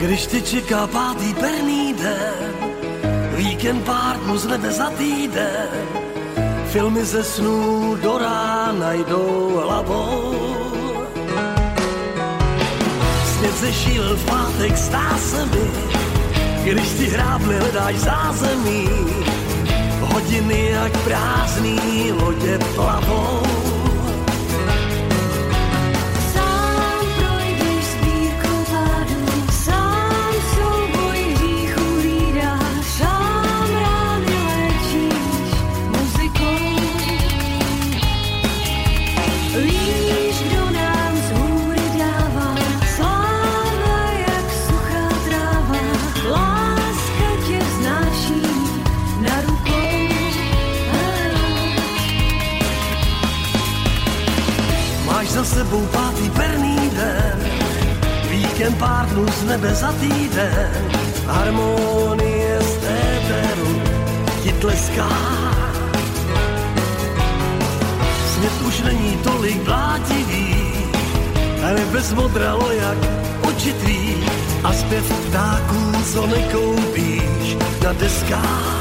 Když ty čeká pátý perný den, víkend pár dnů z nebe za týden, filmy ze snů do rána jdou hlavou. Sněd zešíl v pátek stá se mi, když ty hrábly hledáš zázemí, hodiny jak prázdný lodě plavou. Sebou pátý perný den, víkend pár dnů z nebe za týden, harmonie z éteru ti tleská. Svět už není tolik blátivý, ale bez modralo jak oči tvý a zpěv ptáků, co nekoupíš na deskách.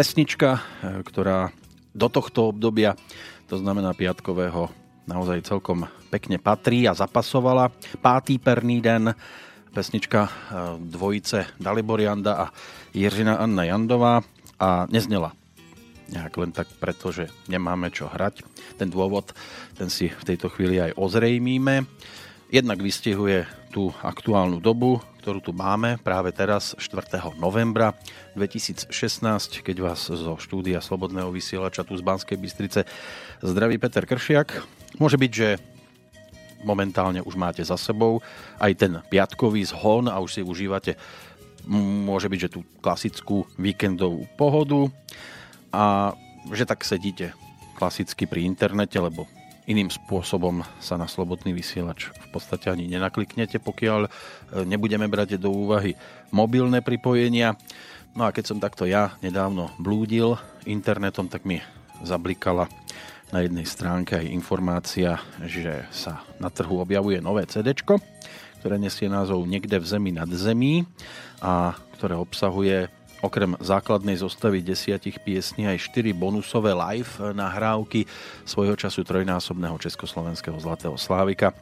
Pesnička, e, ktorá do tohto obdobia, to znamená piatkového, naozaj celkom pekne patrí a zapasovala. Pátý perný den, pesnička e, dvojice Dalibor Janda a Jiřina Anna Jandová a neznela nejak len tak preto, že nemáme čo hrať. Ten dôvod, ten si v tejto chvíli aj ozrejmíme. Jednak vystihuje tú aktuálnu dobu, ktorú tu máme práve teraz 4. novembra 2016, keď vás zo štúdia Slobodného vysielača tu z Banskej Bystrice zdraví Peter Kršiak. Môže byť, že momentálne už máte za sebou aj ten piatkový zhon a už si užívate môže byť, že tú klasickú víkendovú pohodu a že tak sedíte klasicky pri internete, lebo iným spôsobom sa na slobodný vysielač v podstate ani nenakliknete, pokiaľ e, nebudeme brať do úvahy mobilné pripojenia. No a keď som takto ja nedávno blúdil internetom, tak mi zablikala na jednej stránke aj informácia, že sa na trhu objavuje nové CD, ktoré nesie názov Niekde v zemi nad zemí a ktoré obsahuje okrem základnej zostavy desiatich piesní aj 4 bonusové live nahrávky svojho času trojnásobného československého Zlatého Slávika.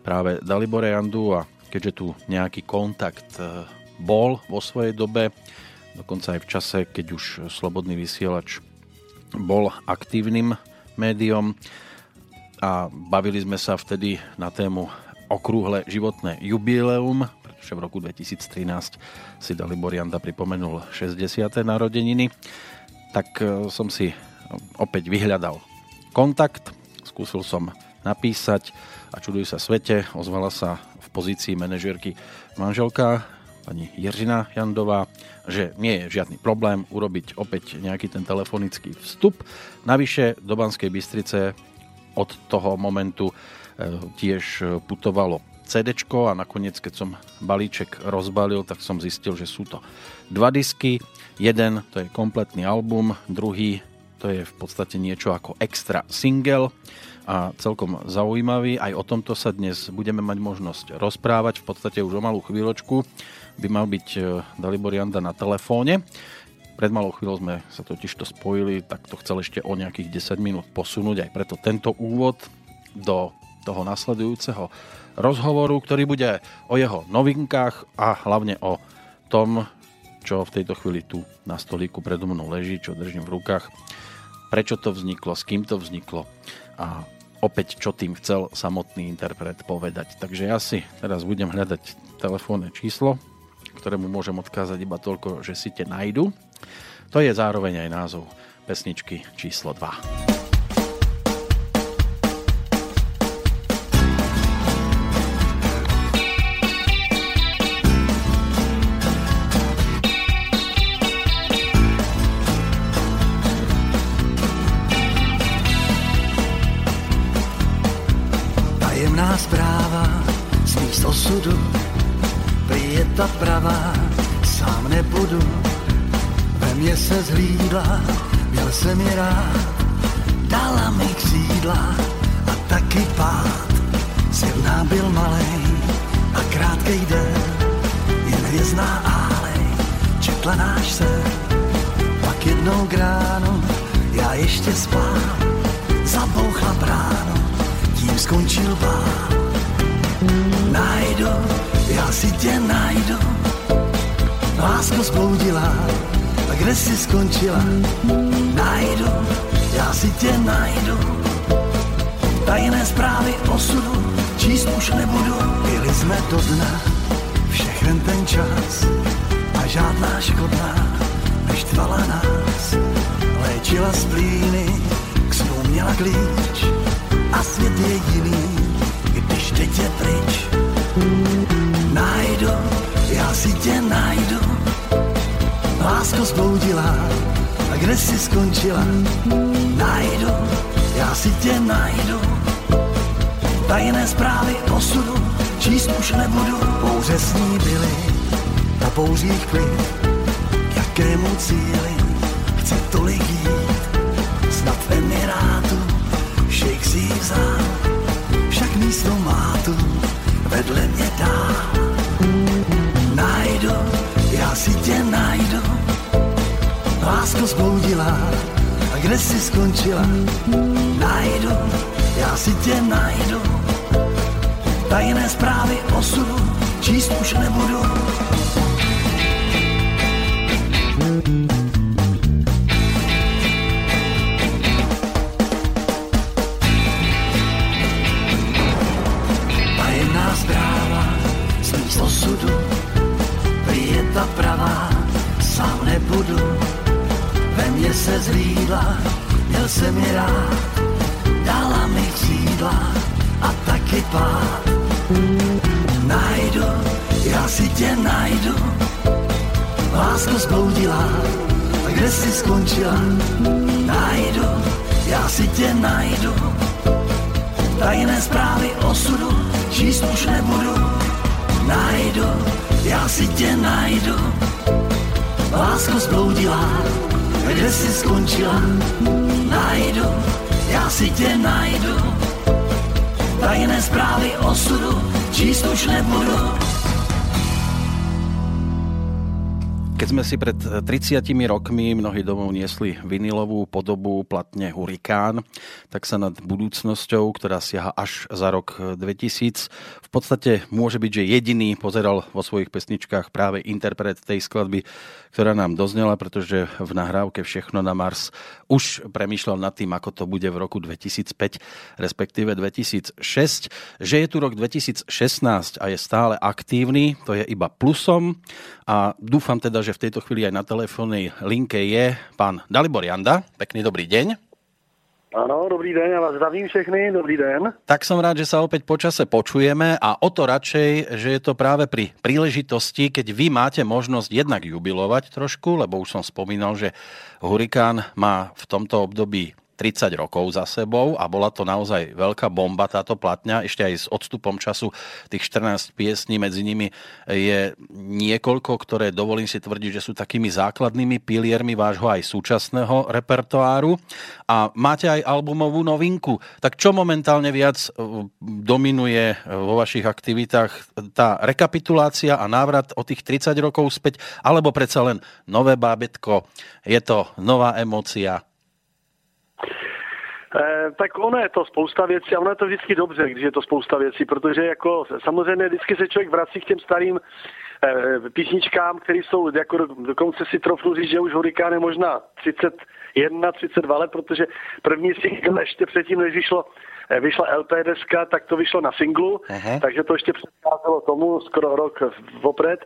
Práve Dalibore Jandu a keďže tu nejaký kontakt e, bol vo svojej dobe, dokonca aj v čase, keď už Slobodný vysielač bol aktívnym médium a bavili sme sa vtedy na tému okrúhle životné jubileum že v roku 2013 si Dalibor Janda pripomenul 60. narodeniny, tak e, som si opäť vyhľadal kontakt, skúsil som napísať a čuduj sa svete, ozvala sa v pozícii manažerky manželka pani Jiřina Jandová, že nie je žiadny problém urobiť opäť nejaký ten telefonický vstup. Navyše do Banskej Bystrice od toho momentu e, tiež putovalo CD a nakoniec, keď som balíček rozbalil, tak som zistil, že sú to dva disky. Jeden to je kompletný album, druhý to je v podstate niečo ako extra single a celkom zaujímavý. Aj o tomto sa dnes budeme mať možnosť rozprávať. V podstate už o malú chvíľočku by mal byť e, Dalibor Janda na telefóne. Pred malou chvíľou sme sa totiž to spojili, tak to chcel ešte o nejakých 10 minút posunúť. Aj preto tento úvod do toho nasledujúceho rozhovoru, ktorý bude o jeho novinkách a hlavne o tom, čo v tejto chvíli tu na stolíku predo mnou leží, čo držím v rukách, prečo to vzniklo, s kým to vzniklo a opäť čo tým chcel samotný interpret povedať. Takže ja si teraz budem hľadať telefónne číslo, ktorému môžem odkázať iba toľko, že si te najdu. To je zároveň aj názov pesničky číslo 2. skončila? Najdu, já si tě najdu. Tajné zprávy osudu číst už nebudu. Byli jsme do dna, všechen ten čas a žádná škodná neštvala nás. Léčila splíny, k snu měla klíč a svět je jiný, když teď je pryč zbloudila, a kde jsi skončila? Najdu, já si tě najdu. Tajné zprávy osudu číst už nebudu. Pouze s ní byli na pouřích klid, k jakému cíli chce tolik jít. Snad v Emirátu šejk si vzal, však místo má tu vedle mě dál najdu, já si tě najdu. Lásko zboudila, a kde jsi skončila? Najdu, já si tě najdu. Tajné zprávy osudu číst už nebudu. Tajemná se zlídla, měl jsem je rád, dala mi křídla a taky pád. Najdu, já si tě najdu, lásko zboudila, a kde jsi skončila? Najdu, já si tě najdu, tajné zprávy osudu číst už nebudu. Najdu, já si tě najdu. Lásko zbloudila, kde jsi skončila, najdu, já si tě najdu. Tajné zprávy osudu číst už nebudu. Keď sme si pred 30 rokmi mnohí domov niesli vinilovú podobu platne Hurikán, tak sa nad budúcnosťou, ktorá siaha až za rok 2000, v podstate môže byť, že jediný pozeral vo svojich pesničkách práve interpret tej skladby, ktorá nám doznela, pretože v nahrávke Všechno na Mars už premýšľal nad tým, ako to bude v roku 2005, respektíve 2006. Že je tu rok 2016 a je stále aktívny, to je iba plusom a dúfam teda, že v tejto chvíli aj na telefónnej linke je pán Dalibor Janda. Pekný dobrý deň. Ano, dobrý den, já vás zdravím všechny, dobrý den. Tak som rád, že sa opäť počase počujeme a o to radšej, že je to práve pri príležitosti, keď vy máte možnosť jednak jubilovať trošku, lebo už som spomínal, že Hurikán má v tomto období 30 rokov za sebou a bola to naozaj veľká bomba táto platňa. Ešte aj s odstupom času tých 14 piesní medzi nimi je niekoľko, ktoré dovolím si tvrdiť, že sú takými základnými piliermi vášho aj súčasného repertoáru. A máte aj albumovú novinku. Tak čo momentálne viac e, dominuje e, vo vašich aktivitách? Tá rekapitulácia a návrat o tých 30 rokov späť, alebo predsa len nové bábetko, je to nová emócia, Eh, tak ono je to spousta věcí a ono je to vždycky dobře, když je to spousta věcí, protože jako samozřejmě vždycky se člověk vrací k těm starým eh, písničkám, které jsou, jako dokonce si trofnu říct, že už Hurikán je možná 31, 32 let, protože první single ještě předtím, než vyšlo vyšla LP deska, tak to vyšlo na singlu, Aha. takže to ještě předcházelo tomu skoro rok vopred.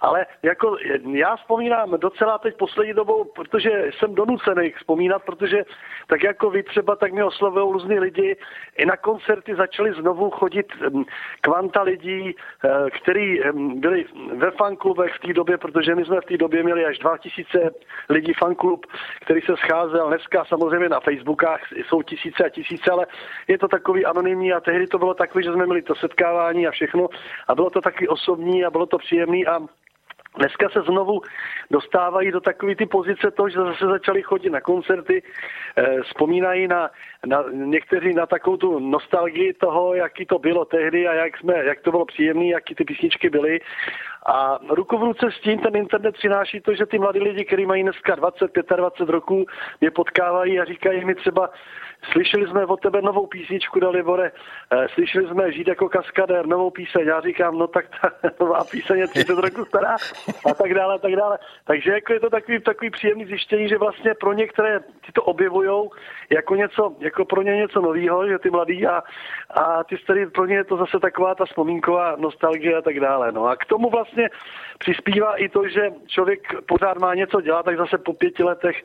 Ale jako já vzpomínám docela teď poslední dobou, protože jsem donucený vzpomínat, protože tak jako vy třeba, tak mě oslovují různí lidi. I na koncerty začali znovu chodit hm, kvanta lidí, eh, kteří hm, byli ve fanklubech v té době, protože my jsme v té době měli až 2000 lidí fanklub, který se scházel. Dneska samozřejmě na Facebookách jsou tisíce a tisíce, ale je to to takový anonymní a tehdy to bylo takové, že jsme měli to setkávání a všechno a bylo to taky osobní a bylo to příjemný a Dneska se znovu dostávají do takové ty pozice toho, že zase začali chodit na koncerty, eh, vzpomínají na, na někteří na takovou tu nostalgii toho, jaký to bylo tehdy a jak, jsme, jak to bylo příjemné, jaký ty písničky byly. A ruku v ruce s tím ten internet přináší to, že ty mladí lidi, kteří mají dneska 20, 25 roků, mě potkávají a říkají mi třeba, Slyšeli jsme od tebe novou písničku, Dalibore, eh, slyšeli jsme Žít jako kaskadér, novou píseň. Já říkám, no tak ta nová píseň je 30 roku stará a tak dále, a tak dále. Takže jako je to takový, takový příjemný zjištění, že vlastně pro některé ty to objevujou jako něco, jako pro ně něco nového, že ty mladí a, a ty starý, pro ně je to zase taková ta vzpomínková nostalgie a tak dále. No a k tomu vlastně přispívá i to, že člověk pořád má něco dělat, tak zase po pěti letech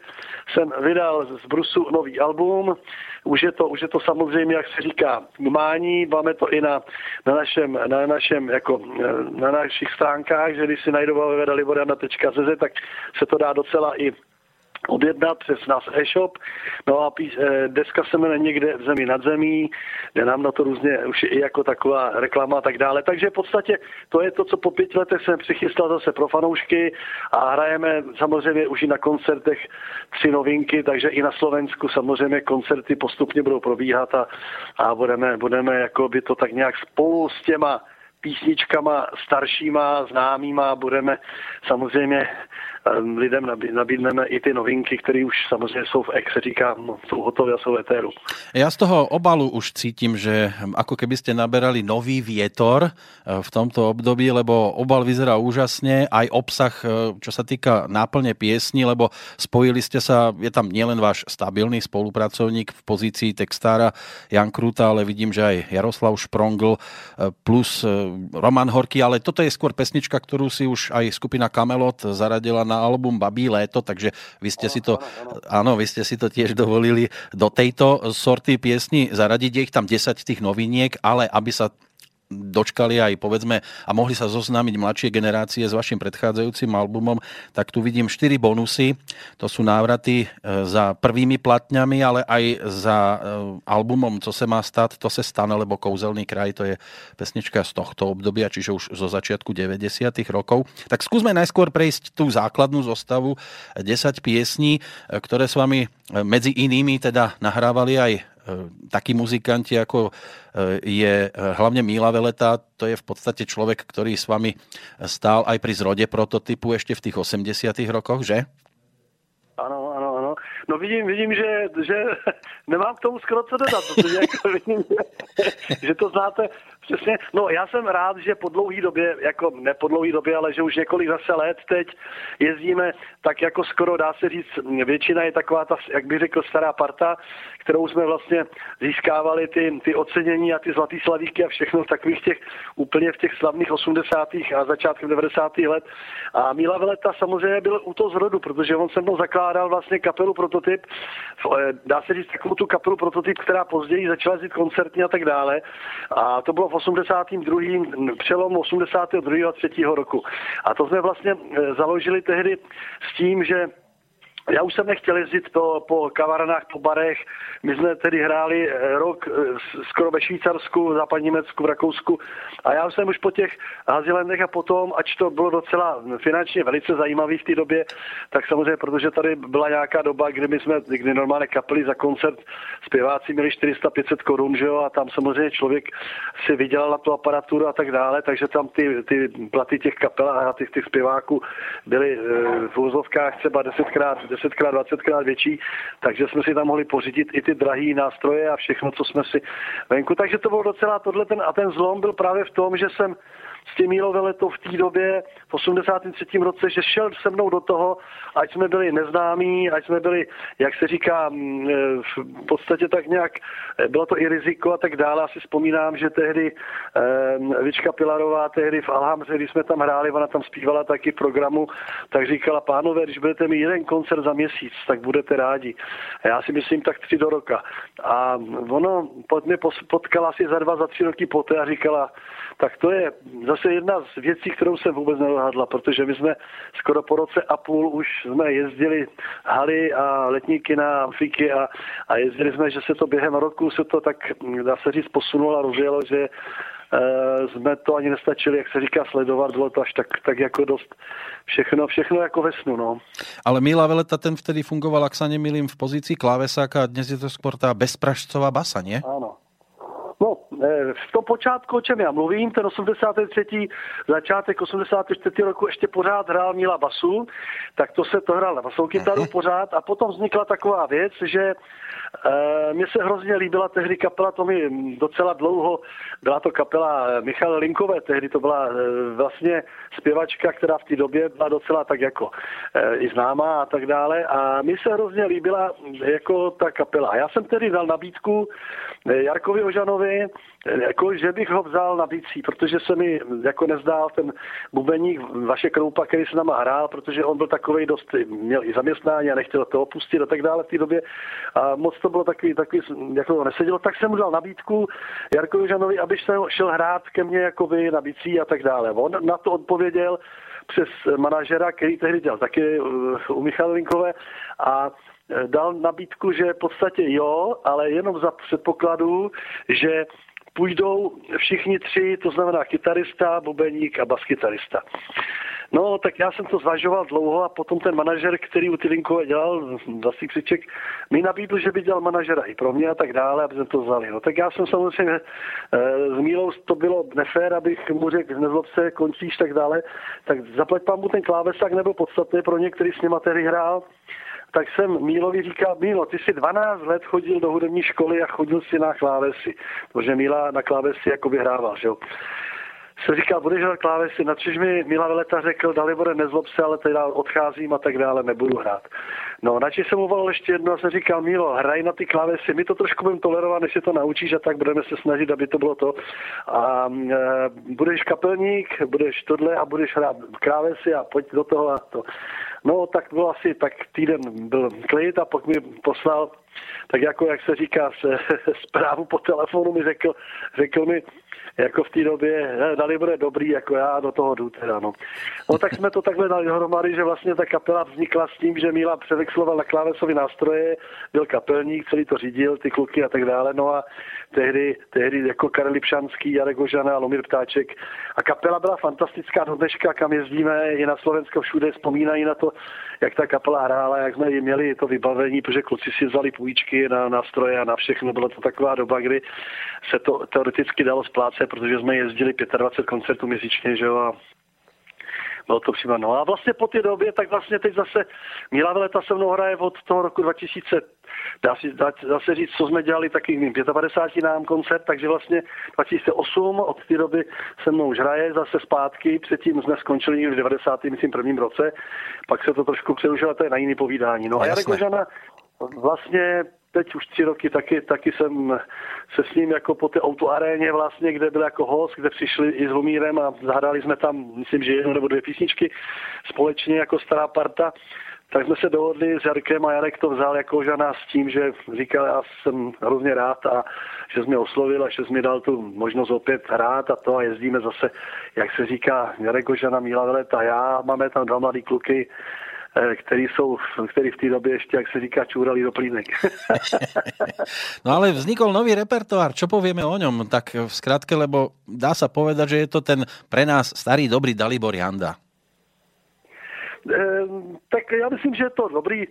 jsem vydal z Brusu nový album, už je to, už je to samozřejmě, jak se říká, mání, máme to i na, na našem, na našem, jako na našich stránkách, že když si najdou www.daliboriana.cz, tak se to dá docela i objednat přes nás e-shop. No a pís, eh, deska se jmenuje někde v zemi nad zemí, jde nám na to různě už i jako taková reklama a tak dále. Takže v podstatě to je to, co po pěti letech jsem přichystal zase pro fanoušky a hrajeme samozřejmě už i na koncertech tři novinky, takže i na Slovensku samozřejmě koncerty postupně budou probíhat a, a budeme, budeme jako by to tak nějak spolu s těma písničkama staršíma, známýma budeme samozřejmě lidem nabídneme i ty novinky, které už samozřejmě jsou v X, říkám, no, jsou hotové a jsou etéru. Já z toho obalu už cítím, že ako keby naberali nový vietor eh, v tomto období, lebo obal vyzerá úžasne, aj obsah, eh, čo sa týka náplne piesni, lebo spojili ste sa, je tam nielen váš stabilný spolupracovník v pozícii textára Jan Kruta, ale vidím, že aj Jaroslav Šprongl eh, plus Roman Horky, ale toto je skôr pesnička, ktorú si už aj skupina Kamelot zaradila na album Babí léto, takže vy ste si to, áno, vy ste si to tiež dovolili do tejto sorty piesni zaradiť. Je ich tam 10 tých noviniek, ale aby sa dočkali aj povedzme a mohli sa zoznámiť mladšie generácie s vašim predchádzajúcim albumom, tak tu vidím 4 bonusy. To sú návraty e, za prvými platňami, ale aj za e, albumom Co se má stát, to se stane, lebo Kouzelný kraj to je pesnička z tohto obdobia, čiže už zo začiatku 90. rokov. Tak skúsme najskôr prejsť tú základnú zostavu 10 piesní, e, ktoré s vami medzi inými teda nahrávali aj takí muzikanti, ako e, je e, hlavne Míla Veleta, to je v podstate človek, ktorý s vami stál aj pri zrode prototypu ešte v tých 80 rokoch, že? Ano, ano, ano. No vidím, vidím, že, že nemám k tomu skoro co dodat, protože jako vidím, že, že to znáte přesně. No já jsem rád, že po dlouhé době, jako ne po dlouhé době, ale že už několik zase let teď jezdíme tak jako skoro dá se říct, většina je taková ta, jak bych řekl, stará parta, kterou jsme vlastně získávali ty, ty ocenění a ty zlatý slavíky a všechno v takových těch úplně v těch slavných 80. a začátkem 90. let. A Míla Veleta samozřejmě byl u toho zrodu, protože on se mnou zakládal vlastně kapelu Prototyp, eh, dá se říct takovou tu kapelu Prototyp, která později začala jezdit koncertní a tak dále. A to bylo v 82. přelom 82. a 3. roku. A to jsme vlastně eh, založili tehdy s tím, že já už jsem nechtěl jezdit po, po kavárnách, po barech. My jsme tedy hráli eh, rok eh, skoro ve Švýcarsku, v západní Německu, v Rakousku. A já jsem už po těch Hazilendech a potom, ač to bylo docela finančně velice zajímavý v té době, tak samozřejmě, protože tady byla nějaká doba, kdy my jsme, kdy normálně kapely za koncert zpěváci měli 400-500 korun, že jo, a tam samozřejmě člověk si vydělal na tu aparaturu a tak dále, takže tam ty, ty platy těch kapel a těch, těch zpěváků byly eh, v úzovkách třeba desetkrát 10krát, 20krát větší, takže jsme si tam mohli pořídit i ty drahé nástroje a všechno, co jsme si venku. Takže to bylo docela tohle ten, a ten zlom byl právě v tom, že jsem s tím Mílo v té době, v 83. roce, že šel se mnou do toho, ať jsme byli neznámí, ať jsme byli, jak se říká, mm, e, v podstatě tak nějak, e, bylo to i riziko a tak dále. Asi vzpomínám, že tehdy eh, Vička Pilarová, tehdy v Alhamře, když jsme tam hráli, ona tam zpívala taky v programu, tak říkala, pánové, když budete mít jeden koncert za měsíc, tak budete rádi. A já si myslím tak tři do roka. A ono mě potkala asi za dva, za tři roky poté a říkala, tak to je zase jedna z věcí, kterou jsem vůbec nedohadla, protože my jsme skoro po roce a půl už jsme jezdili haly a letníky na amfiky a, a jezdili jsme, že se to během roku se to tak, dá se říct, posunulo a rozjelo, že e, jsme to ani nestačili, jak se říká, sledovat, bylo to až tak, tak jako dost všechno, všechno jako ve snu, no. Ale Mila Veleta ten vtedy fungoval, ak sa nemýlim, v pozici klávesáka a dnes je to skôr tá bezpražcová basa, nie? Áno, No, eh, v tom počátku, o čem já mluvím, ten 83. začátek 84. roku ještě pořád hrál Míla basu, tak to se to hrál na basovou kytaru pořád a potom vznikla taková věc, že e, mně se hrozně líbila tehdy kapela, to mi docela dlouho, byla to kapela Michal Linkové, tehdy to byla e, vlastně zpěvačka, která v té době byla docela tak jako e, i známá a tak dále a mi se hrozně líbila jako ta kapela. Já jsem tedy dal nabídku Jarkovi Ožanovi, jako, že bych ho vzal na bicí, protože se mi jako nezdál ten bubeník vaše Kroupa, který se náma hrál, protože on byl takový dost, měl i zaměstnání a nechtěl to opustit a tak dále v té době. A moc to bylo takový, takový jako nesedělo, tak jsem mu dal nabídku Jarkovi Žanovi, aby se šel hrát ke mně jako vy na bicí a tak dále. On na to odpověděl přes manažera, který tehdy dělal taky u Michala Linkové a dal nabídku, že v podstatě jo, ale jenom za předpokladu, že půjdou všichni tři, to znamená kytarista, bubeník a baskytarista. No, tak já jsem to zvažoval dlouho a potom ten manažer, který u Tylinkové dělal, Vlastní Křiček, mi nabídl, že by dělal manažera i pro mě a tak dále, aby jsme to vzali. No, tak já jsem samozřejmě e, Mílou, to bylo nefér, abych mu řekl, nezlob se, končíš, tak dále, tak zaplať mu ten klávesák nebyl podstatný pro ně, který s tehdy hrál tak jsem Mílovi říkal, Mílo, ty jsi 12 let chodil do hudební školy a chodil si na klávesy, protože Míla na klávesy jako vyhrával, že jo. Se říkal, budeš hrát klávesy, na mi Míla Veleta řekl, Dalibore, nezlob se, ale teda odcházím a tak dále, nebudu hrát. No, radši jsem volal ještě jedno a jsem říkal, Mílo, hraj na ty klávesy, my to trošku budeme tolerovat, než si to naučíš a tak budeme se snažit, aby to bylo to. A e, budeš kapelník, budeš tohle a budeš hrát klávesy a pojď do toho a to. No, tak bylo asi tak týden byl klid a pak mi poslal, tak jako, jak se říká, se, zprávu po telefonu mi řekl, řekl mi, jako v té době, dali bude dobrý, jako já do toho jdu teda, no. no. tak jsme to takhle dali dohromady, že vlastně ta kapela vznikla s tím, že Míla převexloval na klávesové nástroje, byl kapelník, celý to řídil, ty kluky a tak dále, no a tehdy, tehdy jako Karel Lipšanský, Jarek Ožana, Lomir Ptáček. A kapela byla fantastická do dneška, kam jezdíme, i na Slovensko všude vzpomínají na to, jak ta kapela hrála, jak jsme měli to vybavení, protože kluci si vzali půjčky na nástroje a na všechno. Byla to taková doba, kdy se to teoreticky dalo splácet, protože jsme jezdili 25 koncertů měsíčně, že jo, a bylo to přímo. No a vlastně po té době, tak vlastně teď zase Míla Veleta se mnou hraje od toho roku 2000, dá, si, dá, dá se říct, co jsme dělali taky 55 nám koncert, takže vlastně 2008 od té doby se mnou už hraje zase zpátky, předtím jsme skončili v 90. myslím prvním roce, pak se to trošku přerušilo, to je na jiný povídání. No a Jarek Kožana vlastně teď už tři roky taky, taky jsem se s ním jako po té autoaréně vlastně, kde byl jako host, kde přišli i s Lumírem a zahrali jsme tam, myslím, že jednu nebo dvě písničky společně jako stará parta. Tak jsme se dohodli s Jarkem a Jarek to vzal jako žana s tím, že říkal, já jsem hrozně rád a že jsi mě oslovil a že jsi mi dal tu možnost opět hrát a to a jezdíme zase, jak se říká, Jarek Kožana, Míla Velet a já, máme tam dva mladý kluky, který, jsou, který v té době ještě, jak se říká, čúrali do plínek. no ale vznikol nový repertoár, čo povieme o ňom? Tak v skratke, lebo dá sa povedať, že je to ten pre nás starý dobrý Dalibor Janda. E, tak já myslím, že je to dobrý e,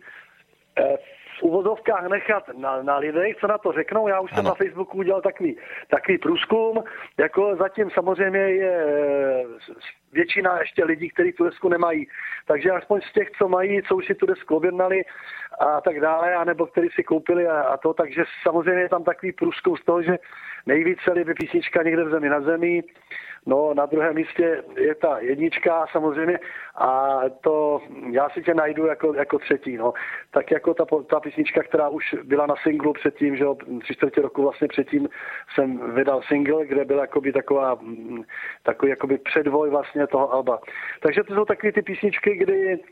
uvozovkách nechat na, na lidech, co na to řeknou. Já už ano. jsem na Facebooku udělal takový, takový průzkum. Jako zatím samozřejmě je eh, většina ještě lidí, kteří tu desku nemají. Takže aspoň z těch, co mají, co už si tu desku objednali a tak dále, anebo kteří si koupili a, a to, takže samozřejmě je tam takový průzkum z toho, že nejvíce líbí písnička někde v zemi na zemi, No, na druhém místě je ta jednička samozřejmě a to já si tě najdu jako, jako třetí, no. Tak jako ta, ta písnička, která už byla na singlu předtím, že jo, tři čtvrtě roku vlastně předtím jsem vydal single, kde byla jakoby taková, takový jakoby předvoj vlastně toho alba. Takže to jsou takové ty písničky, kdy uh,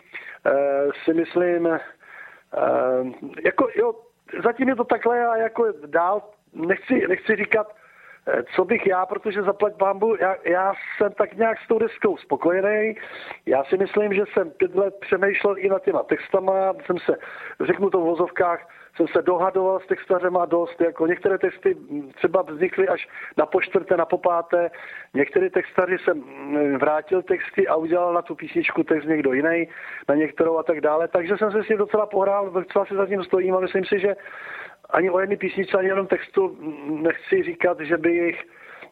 si myslím, uh, jako jo, zatím je to takhle a jako dál nechci, nechci říkat, Eh, co bych já, protože zaplať bambu, já, já jsem tak nějak s tou deskou spokojený. Já si myslím, že jsem pět let přemýšlel i nad těma textama, jsem se, řeknu to v vozovkách, jsem se dohadoval s textařema dost, jako některé texty třeba vznikly až na poštvrté, na popáté, některé textaři jsem mm, vrátil texty a udělal na tu písničku text někdo jiný, na některou a tak dále, takže jsem se s tím docela pohrál, docela si za tím stojím a myslím si, že ani o jedné písničce, ani jenom textu nechci říkat, že bych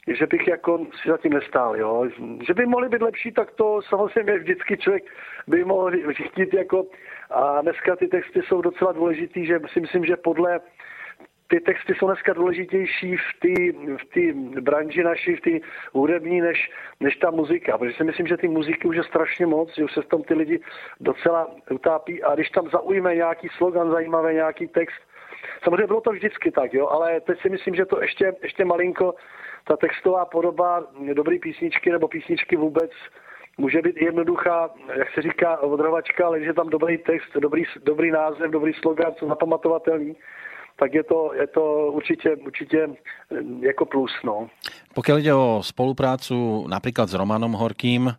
že bych jako si zatím nestál, jo. Že by mohly být lepší, tak to samozřejmě vždycky člověk by mohl chtít jako a dneska ty texty jsou docela důležitý, že si myslím, že podle ty texty jsou dneska důležitější v té v branži naší, v té hudební, než, než ta muzika. Protože si myslím, že ty muziky už je strašně moc, že už se tam ty lidi docela utápí a když tam zaujme nějaký slogan zajímavý, nějaký text, Samozřejmě bylo to vždycky tak, jo, ale teď si myslím, že to ještě, ještě malinko, ta textová podoba dobrý písničky nebo písničky vůbec může být jednoduchá, jak se říká, odrovačka, ale když je tam dobrý text, dobrý, dobrý název, dobrý slogan, co zapamatovatelný, tak je to, je to určitě, určitě jako plus. No. Pokud jde o spoluprácu například s Romanom Horkým,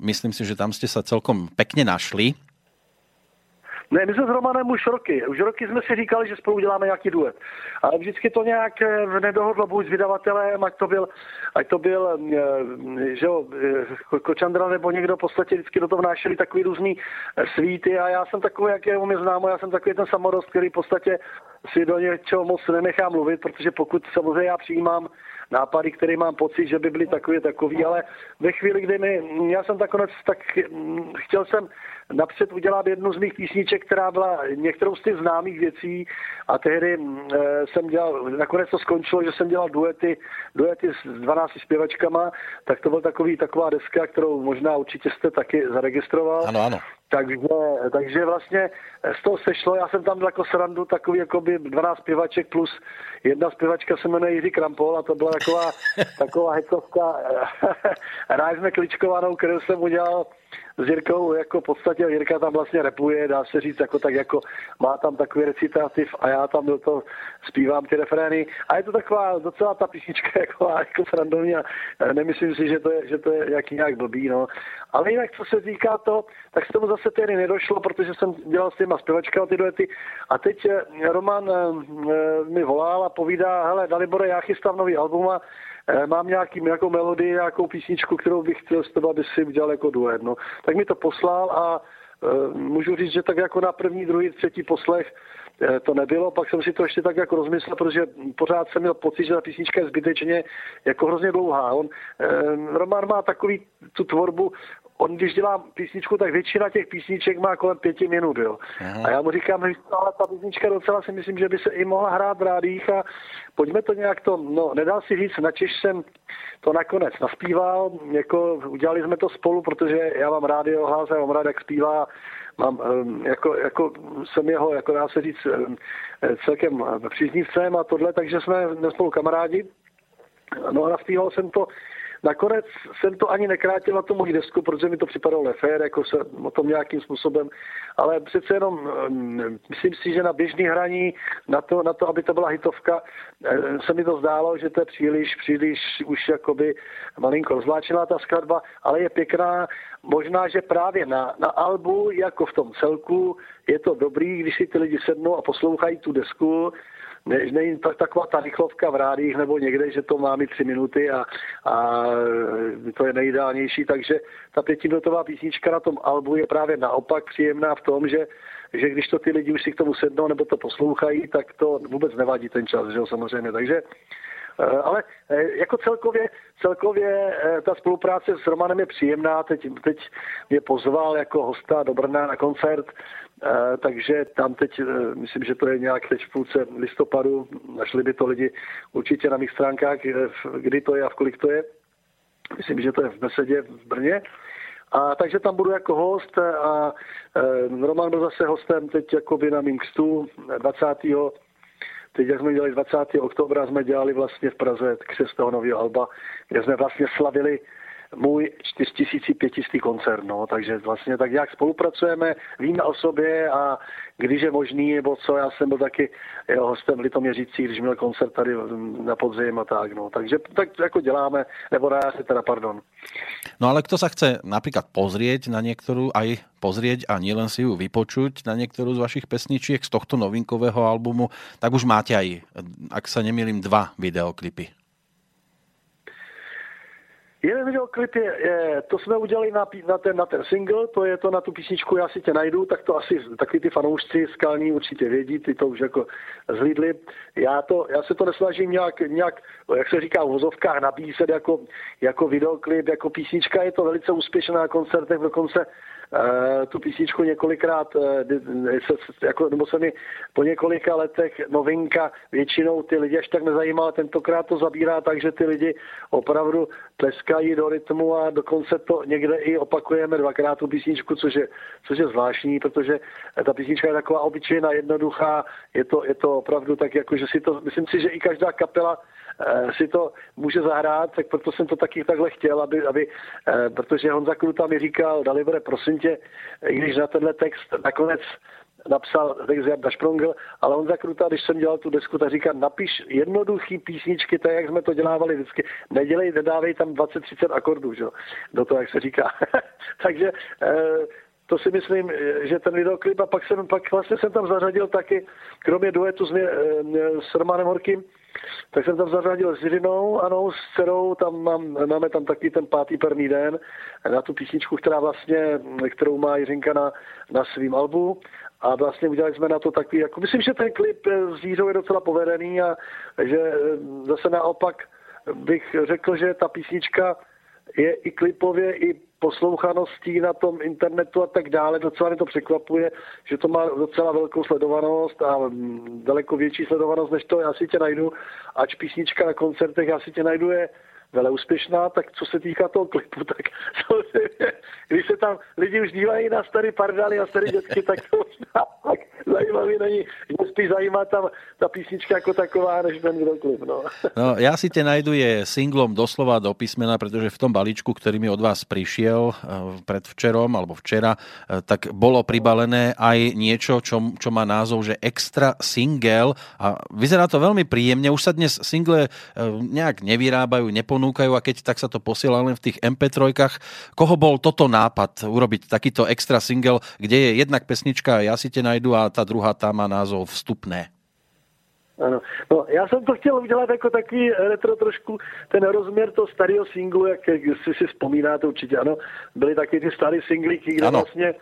myslím si, že tam jste se celkom pekně našli. Ne, my jsme s Romanem už roky. Už roky jsme si říkali, že spolu děláme nějaký duet. Ale vždycky to nějak eh, nedohodlo buď s vydavatelem, ať to byl, ať to byl eh, že jo, eh, Kočandra nebo někdo v podstatě vždycky do toho vnášeli takový různý svíty a já jsem takový, jak je mě známo, já jsem takový ten samorost, který v podstatě si do něčeho moc nenechám mluvit, protože pokud samozřejmě já přijímám nápady, které mám pocit, že by byly takové takový, ale ve chvíli, kdy mi, já jsem tak, hm, chtěl jsem napřed udělat jednu z mých písniček, která byla některou z těch známých věcí a tehdy e, jsem dělal, nakonec to skončilo, že jsem dělal duety, duety s 12 zpěvačkama, tak to byl takový, taková deska, kterou možná určitě jste taky zaregistroval. Ano, ano. Takže, takže vlastně z toho sešlo, já jsem tam jako srandu takový jako by 12 zpěvaček plus jedna zpěvačka se jmenuje Jiří Krampol a to byla taková, taková hecovka. Ráj jsme kličkovanou, kterou jsem udělal s Jirkou, jako v podstatě Jirka tam vlastně repuje, dá se říct, jako tak jako má tam takový recitativ a já tam do toho zpívám ty refrény a je to taková docela ta písnička jako, jako srandovní a nemyslím si, že to je, že to je jaký nějak blbý, no. Ale jinak, co se týká to, tak se tomu zase tedy nedošlo, protože jsem dělal s těma zpěvačkama ty duety a teď eh, Roman eh, mi volal a povídá, hele Dalibore, já chystám nový album a Eh, mám nějaký, nějakou melodii, nějakou písničku, kterou bych chtěl s tebou, aby si udělal jako duet. No. Tak mi to poslal a uh, můžu říct, že tak jako na první, druhý, třetí poslech eh, to nebylo, pak jsem si to ještě tak jako rozmyslel, protože pořád jsem měl pocit, že ta písnička je zbytečně jako hrozně dlouhá. On, eh, Roman má takový tu tvorbu, on když dělá písničku, tak většina těch písniček má kolem pěti minut, jo. Aha. A já mu říkám, že ale ta písnička docela si myslím, že by se i mohla hrát v rádích a pojďme to nějak to, no nedal si říct, načež jsem to nakonec naspíval, jako udělali jsme to spolu, protože já mám rádio hlas, já mám rád, jak zpívá, mám, jako, jako jsem jeho, jako dá se říct, celkem příznivcem a tohle, takže jsme spolu kamarádi. No a naspíval jsem to Nakonec jsem to ani nekrátil na tu moji desku, protože mi to připadalo nefér, jako se o tom nějakým způsobem, ale přece jenom myslím si, že na běžný hraní, na to, na to, aby to byla hitovka, se mi to zdálo, že to je příliš, příliš už jakoby malinko rozvláčená ta skladba, ale je pěkná. Možná, že právě na, na albu, jako v tom celku, je to dobrý, když si ty lidi sednou a poslouchají tu desku, ne, není tak, taková ta rychlovka v rádích nebo někde, že to má mít tři minuty a, a to je nejideálnější, takže ta pětiminutová písnička na tom albu je právě naopak příjemná v tom, že že když to ty lidi už si k tomu sednou nebo to poslouchají, tak to vůbec nevadí ten čas, že jo, samozřejmě. Takže ale eh, jako celkově, celkově eh, ta spolupráce s Romanem je příjemná. Teď, teď mě pozval jako hosta do Brna na koncert Eh, takže tam teď, eh, myslím, že to je nějak teď v půlce listopadu, našli by to lidi určitě na mých stránkách, eh, kdy to je a v kolik to je. Myslím, že to je v Besedě v Brně. A takže tam budu jako host a Roman byl zase hostem teď jakoby na mým kstu 20. Teď, jak jsme dělali 20. oktobra, jsme dělali vlastně v Praze křes toho nového alba, kde jsme vlastně slavili můj 4500 koncert, no, takže vlastně tak jak spolupracujeme, víme o sobě a když je možný, nebo co, já jsem byl taky jeho hostem v Litoměřící, když měl koncert tady na podzim a tak, no, takže tak jako děláme, nebo na se teda, pardon. No ale kto sa chce napríklad pozrieť na niektorú, aj pozrieť a nielen si ju vypočuť na niektorú z vašich pesničiek z tohto novinkového albumu, tak už máte aj, ak sa nemýlim, dva videoklipy. Jeden videoklip je, je, to jsme udělali na, na, ten, na ten single, to je to na tu písničku Já si tě najdu, tak to asi taky ty fanoušci skalní určitě vědí, ty to už jako zhlídli. Já, to, já se to nesnažím nějak, nějak, jak se říká v vozovkách, nabízet jako, jako videoklip, jako písnička, je to velice úspěšná na koncertech, dokonce tu písničku několikrát, eh, jako, nebo se mi po několika letech novinka většinou ty lidi až tak nezajímá, tentokrát to zabírá tak, že ty lidi opravdu tleskají do rytmu a dokonce to někde i opakujeme dvakrát tu písničku, což je, což je zvláštní, protože ta písnička je taková obyčejná, jednoduchá, je to, je to opravdu tak, jako, že si to, myslím si, že i každá kapela Eh, si to může zahrát, tak proto jsem to taky takhle chtěl, aby, aby eh, protože Honza Kruta mi říkal, Dalibore, prosím tě, i když na tenhle text nakonec napsal text Jarda Šprongl, ale on zakruta, když jsem dělal tu desku, tak říká, napiš jednoduchý písničky, tak jak jsme to dělávali vždycky. Nedělej, nedávej tam 20-30 akordů, že? do toho, jak se říká. Takže eh, to si myslím, že ten videoklip a pak jsem, pak vlastně jsem tam zařadil taky, kromě duetu s, s Romanem Horkým, tak jsem tam zařadil s Irinou, ano, s dcerou, tam mám, máme tam taky ten pátý perný den na tu písničku, která vlastně, kterou má Jiřinka na, na svým albu. A vlastně udělali jsme na to takový, jako myslím, že ten klip s Jířou je docela povedený a že eh, zase naopak bych řekl, že ta písnička je i klipově, i poslouchaností na tom internetu a tak dále. Docela mě to překvapuje, že to má docela velkou sledovanost a mm, daleko větší sledovanost, než to já si tě najdu. Ač písnička na koncertech já si tě najdu je vele úspěšná, tak co se týká toho klipu, tak když se tam lidi už dívají na starý pardály, na staré dětky, tak to možná tak zajímavý není. Mě spíš zajímá tam ta písnička jako taková, než ten videoklip. No. no, já si tě najdu je singlom doslova do písmena, protože v tom balíčku, který mi od vás přišel eh, predvčerom alebo včera, eh, tak bolo pribalené aj niečo, čo, čo má názov, že extra single a vyzerá to veľmi príjemne. Už sa dnes single eh, nejak nevyrábajú, neponúkajú a keď tak sa to posiela len v tých MP3. Koho bol toto nápad urobiť takýto extra single, kde je jednak pesnička Ja si tě najdu a ta druhá tá má názov Vstupné? Ano. No, já jsem to chtěl udělat jako takový retro trošku, ten rozměr toho starého singlu, jak, jak si si vzpomínáte určitě, ano, byly taky ty staré singlíky, kde ano. vlastně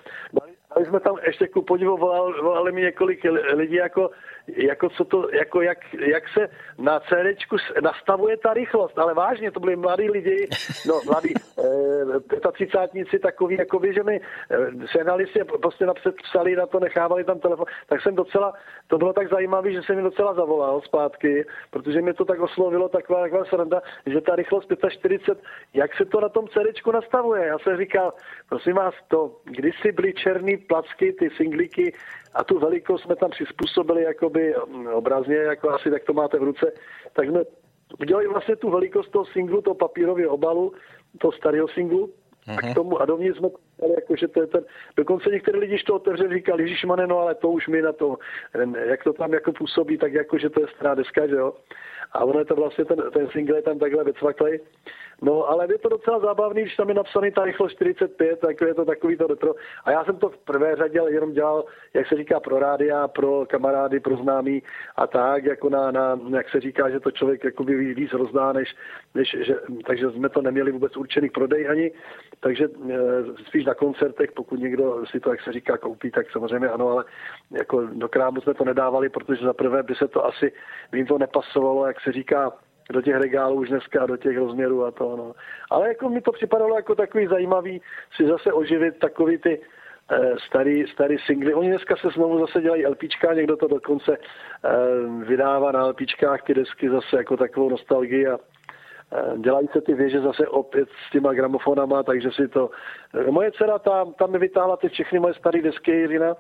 my jsme tam ještě ku podivu volali, volali mi několik lidí, jako, jako, co to, jako jak, jak se na CD nastavuje ta rychlost, ale vážně, to byli mladí lidi, no mladí, eh, 35 takový, jako by, že mi eh, sehnali si, prostě napřed psali na to, nechávali tam telefon, tak jsem docela, to bylo tak zajímavé, že jsem mi docela zavolal zpátky, protože mi to tak oslovilo, taková, taková sranda, že ta rychlost 45, jak se to na tom CD nastavuje? Já jsem říkal, prosím vás, to kdysi byly černý placky, ty singlíky a tu velikost jsme tam přizpůsobili jakoby mm, obrazně, jako asi tak to máte v ruce, tak jsme udělali vlastně tu velikost toho singlu, toho papírového obalu, toho starého singlu, a k mhm. tomu a dovnitř jsme jako, že to je ten, dokonce některé lidi, když to otevřeli, říkali, Ježíš no ale to už mi na to, jak to tam jako působí, tak jako, že to je stará deska, že jo. A ono je to vlastně, ten, ten single je tam takhle vycvaklej. No, ale je to docela zábavný, když tam je napsaný ta rychlost 45, tak je to takový to retro. A já jsem to v prvé řadě jenom dělal, jak se říká, pro rádia, pro kamarády, pro známí a tak, jako na, na jak se říká, že to člověk jakoby víc rozdá, než, než že, takže jsme to neměli vůbec určený prodej ani, takže e, spíš na koncertech, pokud někdo si to, jak se říká, koupí, tak samozřejmě ano, ale jako do krámu jsme to nedávali, protože za prvé by se to asi, by jim to nepasovalo, jak se říká, do těch regálů už dneska, do těch rozměrů a to. No. Ale jako mi to připadalo jako takový zajímavý si zase oživit takový ty eh, starý, starý singly. Oni dneska se znovu zase dělají LPčka, někdo to dokonce eh, vydává na LPčkách ty desky zase jako takovou nostalgii a dělají se ty věže zase opět s těma gramofonama, takže si to... Moje dcera tam, tam mi vytáhla ty všechny moje staré desky, Jirina,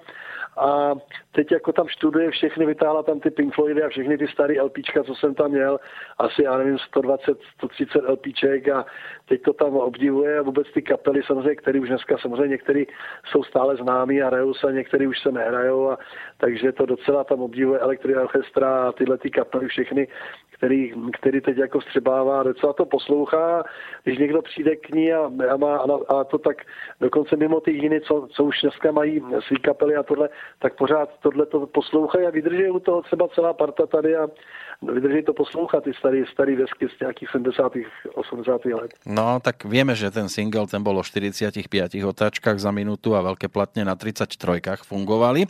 a teď jako tam študuje všechny, vytáhla tam ty Pink Floydy a všechny ty staré LPčka, co jsem tam měl, asi já nevím, 120, 130 LPček a teď to tam obdivuje. A vůbec ty kapely samozřejmě, které už dneska samozřejmě některé jsou stále známí a hrajou se, některé už se nehrajou a takže to docela tam obdivuje Electric Orchestra a tyhle ty kapely všechny, který, který teď jako střebává, docela to poslouchá, když někdo přijde k ní a, a, má, a, a to tak dokonce mimo ty jiné, co, co už dneska mají svý kapely a tohle, tak pořád tohle to poslouchají a vydrží u toho třeba celá parta tady a vydrží to poslouchat, ty staré, staré desky z nějakých 70. 80. let. No, tak víme, že ten single, ten bol o 45 otáčkách za minutu a veľké platne na 33 fungovali.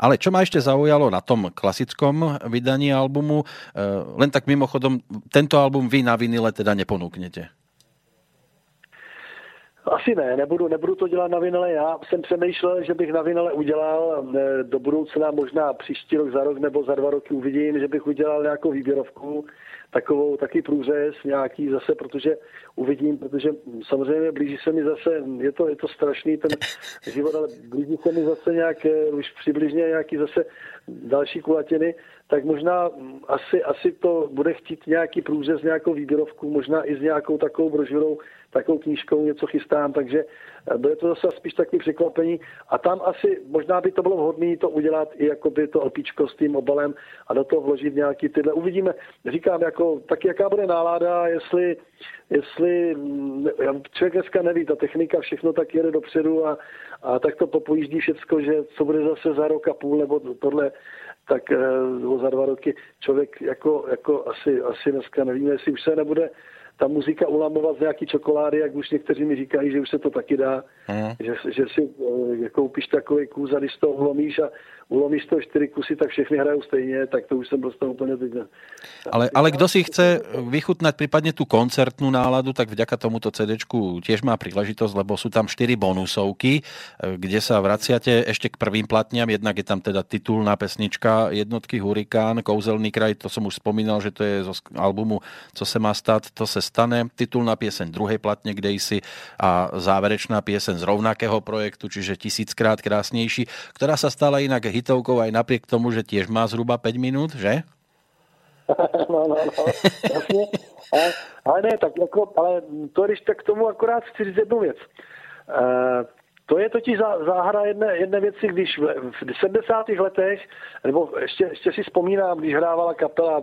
Ale čo ma ešte zaujalo na tom klasickom vydaní albumu, eh, len tak mimochodom, tento album vy na vinile teda neponúknete. Asi ne, nebudu, nebudu to dělat na vinele. Já jsem přemýšlel, že bych na vinele udělal eh, do budoucna možná příští rok, za rok nebo za dva roky uvidím, že bych udělal nějakou výběrovku, takovou taky průřez nějaký zase, protože uvidím, protože samozřejmě blíží se mi zase, je to, je to strašný ten život, ale blíží se mi zase nějak, eh, už přibližně nějaký zase další kulatiny, tak možná mm, asi, asi to bude chtít nějaký průřez, nějakou výběrovku, možná i s nějakou takovou brožurou, takovou knížkou něco chystám, takže bude to zase spíš takový překvapení. A tam asi možná by to bylo vhodné to udělat i jako by to LPčko s tím obalem a do toho vložit nějaký tyhle. Uvidíme, říkám, jako, tak jaká bude nálada, jestli, jestli mm, člověk dneska neví, ta technika všechno tak jede dopředu a, a tak to popojíždí všecko, že co bude zase za rok a půl nebo tohle, tak eh, za dva roky. Člověk jako, jako asi, asi dneska nevíme, jestli už se nebude ta muzika ulamovat z nějaký čokolády, jak už někteří mi říkají, že už se to taky dá, hmm. že, že si e, koupíš takový kůz a když to a ulomíš to čtyři kusy, tak všechny hrajou stejně, tak to už jsem prostě úplně teď. Ale, ale kdo si chce vychutnať prípadne tú koncertnú náladu, tak vďaka tomuto CD tiež má príležitosť, lebo sú tam 4 bonusovky, kde sa vraciate ešte k prvým platňam. Jednak je tam teda titulná pesnička jednotky Hurikán, Kouzelný kraj, to som už spomínal, že to je zo albumu Co se má stát, to se stane. Titulná pieseň druhej platne, kde si a záverečná pieseň z rovnakého projektu, čiže tisíckrát krásnejší, ktorá sa stala inak hitovkou aj napriek tomu, že tiež má zhruba 5 minút, že? no, no, no, jasně. Ale, ale ne, tak jako, ale to, když tak k tomu akorát chci říct jednu věc. Uh, to je totiž záhra jedné, jedné věci, když v, v 70. letech, nebo ještě, ještě si vzpomínám, když hrávala kapela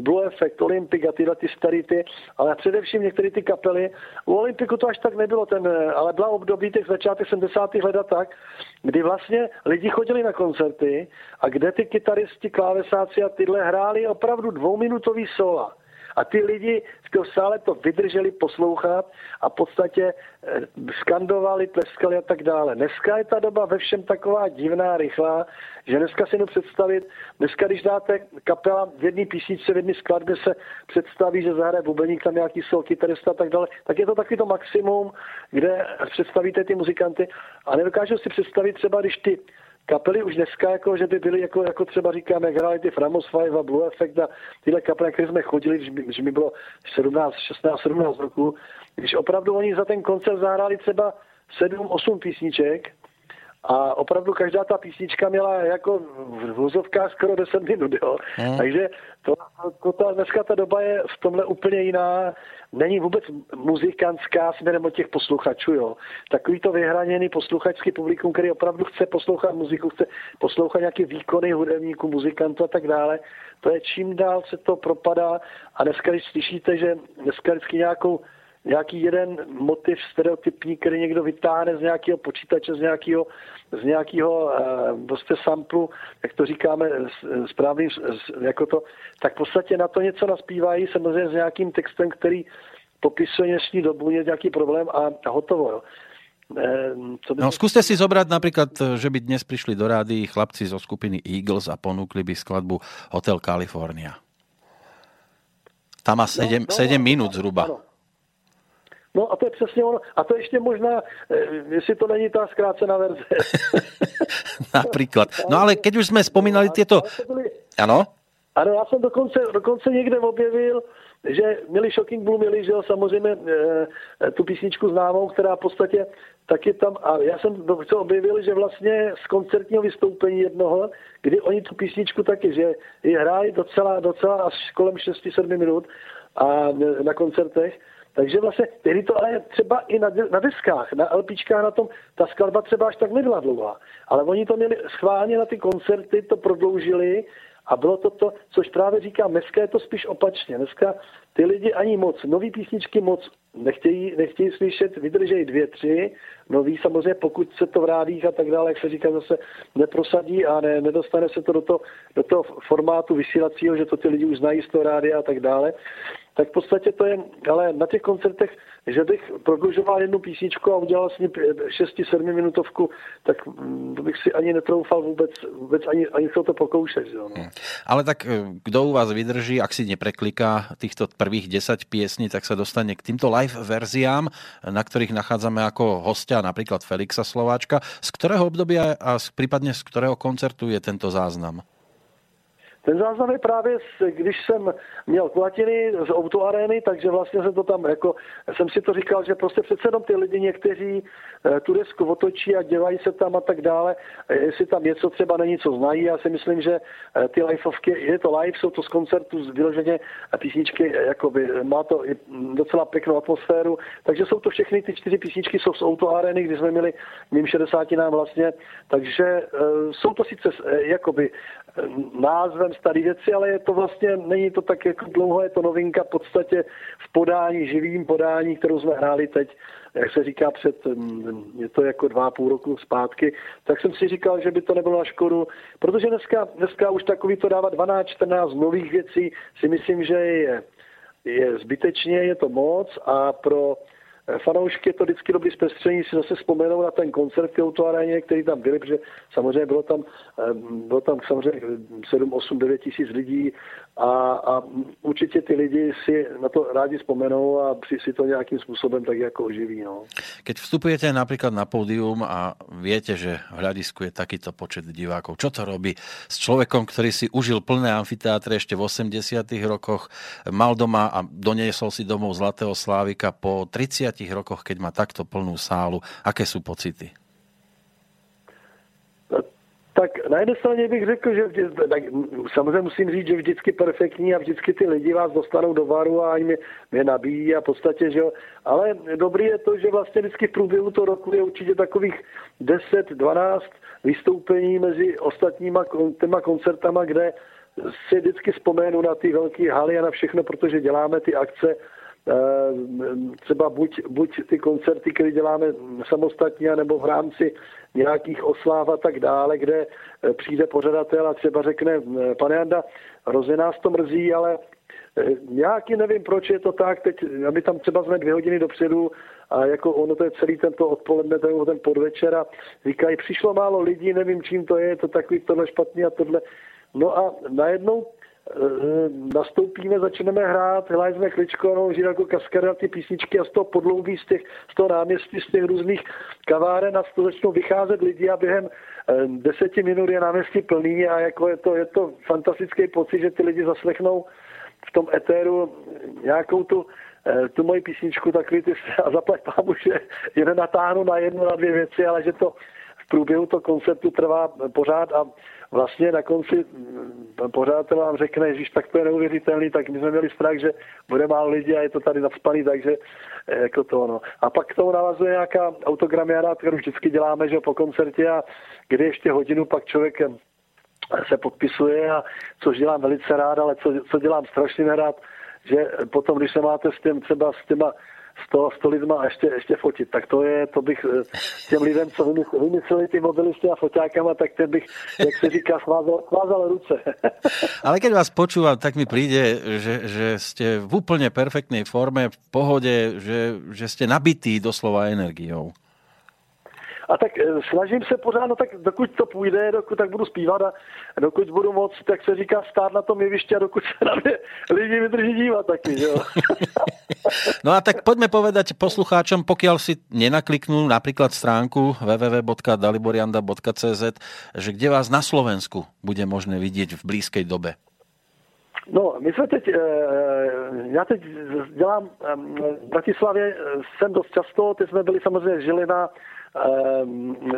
Blue Effect, Olympic a tyhle ty starý ty, ale především některé ty kapely. U Olympiku to až tak nebylo, ten, ale byla období těch začátek 70. let a tak, kdy vlastně lidi chodili na koncerty a kde ty kytaristi, klávesáci a tyhle hráli opravdu dvouminutový sola A ty lidi v tom sále to vydrželi poslouchat a v podstatě eh, skandovali, tleskali a tak dále. Dneska je ta doba ve všem taková divná, rychlá, že dneska si jenom představit, dneska když dáte kapela v jedné písničce, v jedné skladbě se představí, že zahraje bubeník, tam nějaký sol, kytarista a tak dále, tak je to takový to maximum, kde představíte ty muzikanty a nedokážu si představit třeba, když ty kapely už dneska, jako, že by byly, jako, jako třeba říkáme, jak hráli ty Framos Five a Blue Effect a tyhle kapely, které jsme chodili, když, když mi bylo 17, 16, 17 roku, když opravdu oni za ten koncert zahráli třeba 7, 8 písniček, a opravdu každá ta písnička měla jako v vozovkách skoro 10 minut, jo. Hmm. Takže to, to, ta, dneska ta doba je v tomhle úplně jiná. Není vůbec muzikantská směrem od těch posluchačů, jo. Takový to vyhraněný posluchačský publikum, který opravdu chce poslouchat muziku, chce poslouchat nějaké výkony hudebníků, muzikantů a tak dále. To je čím dál se to propadá a dneska, když slyšíte, že dneska vždycky nějakou nějaký jeden motiv stereotypní, který někdo vytáhne z nějakého počítače, z nějakého, z nějakého uh, prostě samplu, jak to říkáme správným, jako to, tak v podstatě na to něco naspívají, samozřejmě s nějakým textem, který popisuje dnešní dobu, je nějaký problém a, a hotovo. Jo. Eh, co by... No, skúste si zobrať napríklad, že by dnes prišli do rády chlapci zo skupiny Eagles a ponúkli by skladbu Hotel California. Tam má 7, no, no, 7 minút zhruba. Ano. No a to je přesně ono. A to ještě možná, eh, jestli to není ta zkrácená verze. Například. No ale keď už jsme spomínali tyto... Ano? Ano, já jsem dokonce, dokonce někde objevil, že měli Shocking Blue, měli, že jo, samozřejmě e, tu písničku známou, která v podstatě taky tam, a já jsem dokonce objevil, že vlastně z koncertního vystoupení jednoho, kdy oni tu písničku taky, že ji hráli docela, docela až kolem 6-7 minut a na koncertech, takže vlastně tehdy to ale třeba i na, na deskách, na LPčkách na tom, ta skladba třeba až tak nebyla dlouhá. Ale oni to měli schválně na ty koncerty, to prodloužili a bylo to to, což právě říkám, dneska je to spíš opačně. Dneska ty lidi ani moc, nový písničky moc nechtějí, nechtějí slyšet, vydržejí dvě, tři, nový samozřejmě, pokud se to v rádích a tak dále, jak se říká, zase neprosadí a ne, nedostane se to do toho, do toho formátu vysílacího, že to ty lidi už znají z toho rádia a tak dále, tak v podstatě to je, ale na těch koncertech, že bych prodlužoval jednu písničku a udělal s ní 6-7 minutovku, tak mm, to bych si ani netroufal vůbec, vůbec ani, ani se to pokoušet. Jo, no. Hmm. Ale tak eh, kdo u vás vydrží, ak si neprekliká týchto prvých 10 piesní, tak sa dostane k týmto live verziám, na ktorých nachádzame ako hostia napríklad Felixa Slováčka. Z ktorého obdobia a prípadne z ktorého koncertu je tento záznam? Ten záznam je právě, když jsem měl platiny z Auto Areny, takže vlastně jsem to tam, jako jsem si to říkal, že prostě přece jenom ty lidi někteří eh, tu desku otočí a dělají se tam a tak dále. Jestli tam něco třeba není, co znají, já si myslím, že eh, ty liveovky, je to live, jsou to z koncertu, z vyloženě písničky, eh, jakoby, má to i docela pěknou atmosféru, takže jsou to všechny ty čtyři písničky, jsou z Auto Areny, kdy jsme měli mým 60 nám vlastně, takže jsou to sice jakoby názvem staré věci, ale je to vlastně, není to tak jako dlouho, je to novinka v podstatě v podání, živým podání, kterou jsme hráli teď, jak se říká před, mm, je to jako dva půl roku zpátky, tak jsem si říkal, že by to nebylo na škodu, protože dneska, dneska už takový to dává 12-14 nových věcí, si myslím, že je, je zbytečně, je to moc a pro fanoušky je to vždycky dobrý zpestření si zase vzpomenou na ten koncert v aréně, který tam byli, protože samozřejmě bylo tam, eh, bylo tam samozřejmě 7, 8, 9 tisíc lidí a, a určitě ty lidi si na to rádi vzpomenou a si to nějakým způsobem tak jako oživí. No. Keď vstupujete například na pódium a viete, že v hľadisku je takýto počet divákov, čo to robí s človekom, ktorý si užil plné amfiteátre ešte v 80 rokoch, mal doma a doniesol si domov Zlatého Slávika po 30 rokoch, keď má takto plnú sálu, aké sú pocity? Tak na jedné straně bych řekl, že vždy, tak samozřejmě musím říct, že vždycky perfektní a vždycky ty lidi vás dostanou do varu a mě, mě nabíjí a v podstatě, že jo. Ale dobrý je to, že vlastně vždycky v průběhu toho roku je určitě takových 10-12 vystoupení mezi ostatníma těma koncertama, kde si vždycky vzpomenu na ty velké haly a na všechno, protože děláme ty akce třeba buď, buď ty koncerty, které děláme samostatně, nebo v rámci nějakých osláv a tak dále, kde eh, přijde pořadatel a třeba řekne, eh, pane Janda, hrozně nás to mrzí, ale Nějaký nevím, proč je to tak, teď, aby tam třeba jsme dvě hodiny dopředu a jako ono to je celý tento odpoledne, ten, ten podvečer a říkají, přišlo málo lidí, nevím, čím to je, je to takový tohle špatný a tohle. No a najednou Eh, nastoupíme, začneme hrát, hráli jsme kličko, no, jako kaskada ty písničky a z toho podloubí, z, těch, z toho náměstí, z těch různých kaváren a z toho začnou vycházet lidi a během eh, deseti minut je náměstí plný a jako je to, je to fantastický pocit, že ty lidi zaslechnou v tom etéru nějakou tu, eh, tu moji písničku, takový ty a zaplať pámu, že je nenatáhnu na jednu, na dvě věci, ale že to průběhu toho koncertu trvá pořád a vlastně na konci pan pořadatel vám řekne, že tak to je neuvěřitelný, tak my jsme měli strach, že bude málo lidí a je to tady nadspaný, takže eh, jako to ono. A pak k tomu navazuje nějaká autogramiáda, kterou vždycky děláme, že po koncertě a kdy ještě hodinu pak člověk eh, se podpisuje a což dělám velice rád, ale co, co dělám strašně nerad, že potom, když se máte s tím třeba s těma 100, 100 lidma a ještě, ještě fotit. Tak to je, to bych eh, těm lidem, co vymysleli ty mobilisty a foťákama, tak ten bych, jak se říká, svázal, svázal ruce. Ale keď vás počúvam, tak mi príde, že, že ste v úplne perfektnej forme, v pohode, že, že ste nabití doslova energiou. A tak eh, snažím se pořád, no tak dokud to půjde, dokud tak budu zpívat a dokud budu moc, tak se říká stát na tom jevišti a dokud se na mě lidi vydrží dívat taky, jo. no a tak poďme povedať poslucháčom, pokiaľ si nenakliknú napríklad stránku www.daliborianda.cz, že kde vás na Slovensku bude možné vidieť v blízkej dobe? No, my jsme teď, eh, já teď dělám v Bratislavě, jsem dost často, teď jsme byli samozřejmě Žilina,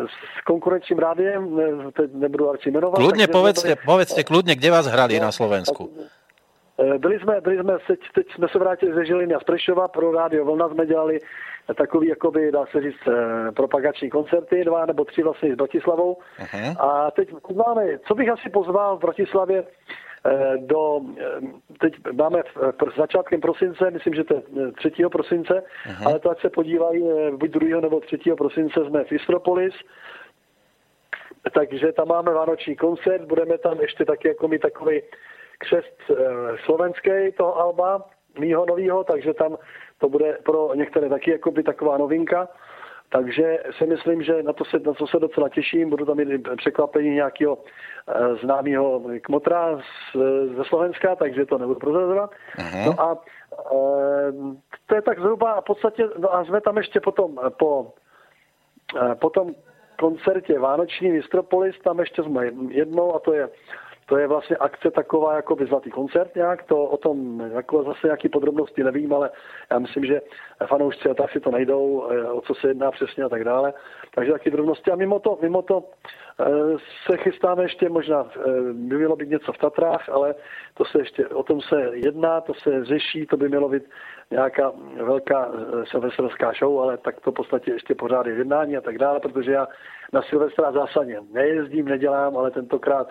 s konkurenčním rádiem, teď nebudu radši jmenovat. Kľudne povedzte, povedzte kľudne, kde vás hrali no, na Slovensku. Eh, byli jsme, byli jsme teď, teď jsme se vrátili ze Žiliny a z Prešova, pro Rádio Vlna jsme dělali takový, jakoby, dá se říct, eh, propagační koncerty, dva nebo tři vlastně s Bratislavou. Uh-huh. A teď máme, co bych asi pozval v Bratislavě, Eh, do, eh, teď máme v začátkem prosince, myslím, že to je 3. Eh, prosince, uh-huh. ale to ať se podívají, buď 2. nebo 3. prosince jsme v Istropolis, takže tam máme vánoční koncert, budeme tam ještě taky jako mít takový křest slovenský toho Alba, mýho novýho, takže tam to bude pro některé taky jako by taková novinka. Takže si myslím, že na to se, na to se docela těším. Budu tam mít překvapení nějakého e, známého kmotra z, ze Slovenska, takže to nebudu prozrazovat. Uh-huh. No a e, to je tak zhruba v podstatě, no a jsme tam ještě potom po, e, po tom koncertě Vánoční Mistropolis, tam ještě jsme jednou a to je to je vlastně akce taková jako by zlatý koncert nějak, to o tom jako zase nějaký podrobnosti nevím, ale já myslím, že fanoušci a tak si to najdou, eh, o co se jedná přesně a tak dále. Takže taky drobnosti. A mimo to, mimo to eh, se chystáme ještě možná, eh, by mělo být něco v Tatrách, ale to se ještě, o tom se jedná, to se řeší, to by mělo být nějaká velká silvestrská show, ale tak to v podstatě ještě pořád je jednání a tak dále, protože já na Silvestra zásadně nejezdím, nedělám, ale tentokrát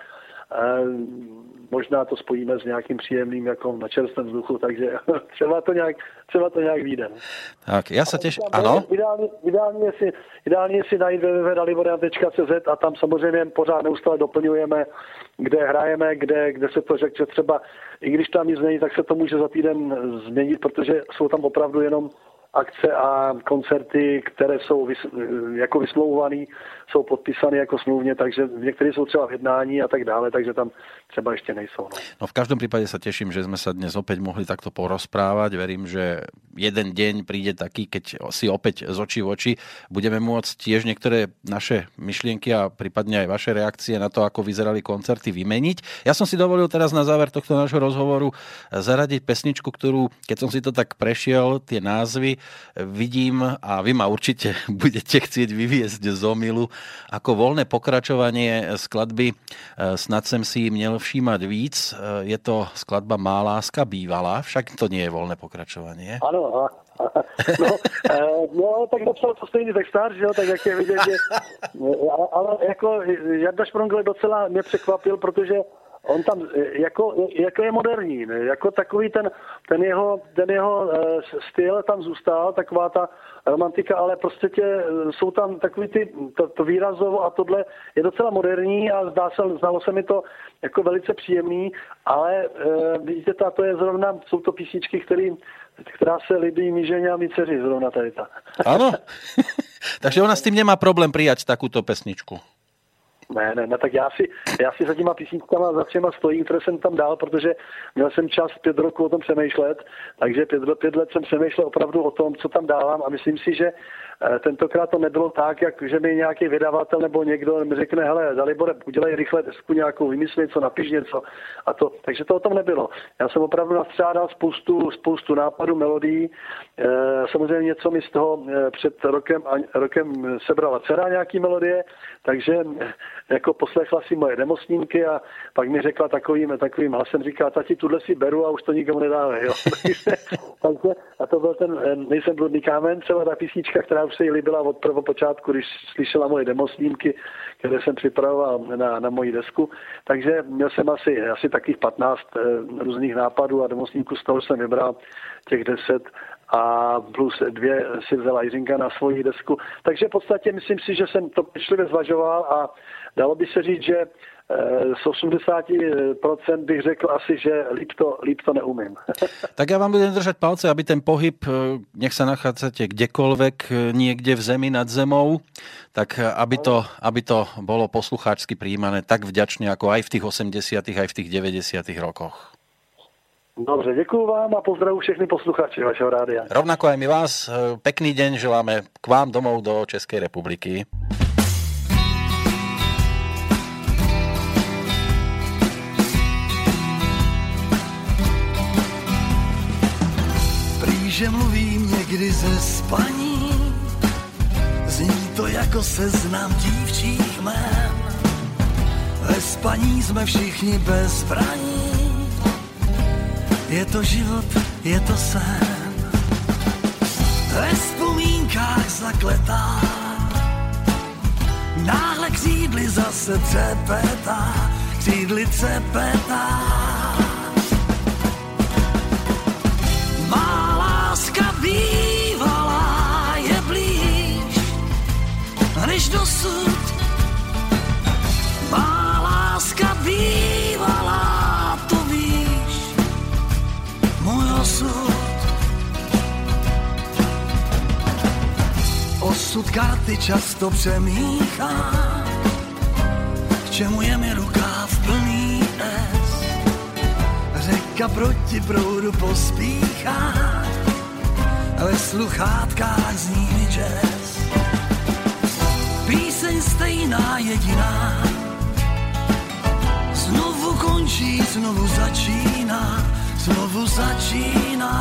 možná to spojíme s nějakým příjemným jako na čerstvém vzduchu, takže třeba to nějak, třeba to nějak vyjde. Tak, já se těším, ano? Ideálně, ideálně, si, ideálně si najít www.daliborian.cz a tam samozřejmě pořád neustále doplňujeme, kde hrajeme, kde, kde se to řekne třeba, i když tam nic není, tak se to může za týden změnit, protože jsou tam opravdu jenom akce a koncerty, které jsou vys, jako vysmlouvané, jsou podpísané jako smluvně, takže některé jsou třeba v jednání a tak dále, takže tam třeba ještě nejsou. No. no v každom prípade sa teším, že sme sa dnes opäť mohli takto porozprávať. Verím, že jeden deň príde taký, keď si opäť z očí v oči budeme môcť tiež niektoré naše myšlienky a prípadne aj vaše reakcie na to, ako vyzerali koncerty vymeniť. Ja som si dovolil teraz na záver tohto nášho rozhovoru zaradiť pesničku, ktorú, keď som si to tak prešiel, tie názvy, vidím a vy ma určite budete chcieť vyviezť z omilu ako voľné pokračovanie skladby Snad jsem si měl všímat víc. Je to skladba Má láska bývalá, však to nie je voľné pokračovanie. Ano, no, no, tak napsal to stejný textář, že jo, tak jak je vidět, že, ale jako Jarda Šprongl docela mě překvapil, protože on tam jako, jako je moderní, ne? jako takový ten, ten jeho, ten jeho uh, styl tam zůstal, taková ta romantika, ale prostě tě, jsou tam takový ty, to, to výrazovo a tohle je docela moderní a zdá se, znalo se mi to jako velice příjemný, ale uh, vidíte, ta, to je zrovna, jsou to písničky, které která se líbí mi ženě a mi dceři, zrovna tady ta. Ano, takže ona s tím nemá problém přijat takovou pesničku. Ne, ne, ne, tak já si, já si za těma písničkama za třema stojím, které jsem tam dal, protože měl jsem čas pět roku o tom přemýšlet, takže pět, pět let jsem přemýšlel opravdu o tom, co tam dávám a myslím si, že tentokrát to nebylo tak, jak že mi nějaký vydavatel nebo někdo mi řekne, hele, Dalibore, udělej rychle desku nějakou, vymysli něco, napiš něco. A to, takže to o tom nebylo. Já jsem opravdu nastřádal spoustu, spoustu nápadů, melodií. E, samozřejmě něco mi z toho e, před rokem, rokem sebrala dcera nějaký melodie, takže jako poslechla si moje demosnímky a pak mi řekla takovým, takovým hlasem, říká, tati, tuhle si beru a už to nikomu nedáme. Jo. a to byl ten nejsem bludný kámen, celá ta písnička, která se jí líbila od prvopočátku, když slyšela moje demosnímky, které jsem připravoval na, na moji desku. Takže měl jsem asi, asi takých 15 eh, různých nápadů a demosnímků, z toho jsem vybral těch 10 a plus dvě si vzala Jiřinka na svoji desku. Takže v podstatě myslím si, že jsem to pečlivě zvažoval a dalo by se říct, že z 80% bych řekl asi, že líp to, líp to neumím. tak já vám budem držet palce, aby ten pohyb, eh, nech se nachádzate kdekoľvek, eh, někde v zemi nad zemou, tak aby to, aby to bolo poslucháčsky přijímané tak vďačně, jako aj v těch 80. aj v těch 90. rokoch. Dobře, děkuji vám a pozdravu všechny posluchači vašeho rádia. Rovnako aj my vás. Pekný deň želáme k vám domov do České republiky. Že mluvím někdy ze spaní, zní to jako seznam dívčích jmén. Ve spaní jsme všichni bez zbraní, je to život, je to sen. Ve vzpomínkách zakletá, náhle křídly zase třepetá, křídly třepetá. Než dosud. Má láska bývalá, to víš, můj osud. Osud karty často přemíchá, k čemu je mi rukáv plný S. Řeka proti proudu pospíchá, ve sluchátkách zní jazz. Píseň stejná jediná, znovu končí, znovu začíná, znovu začíná.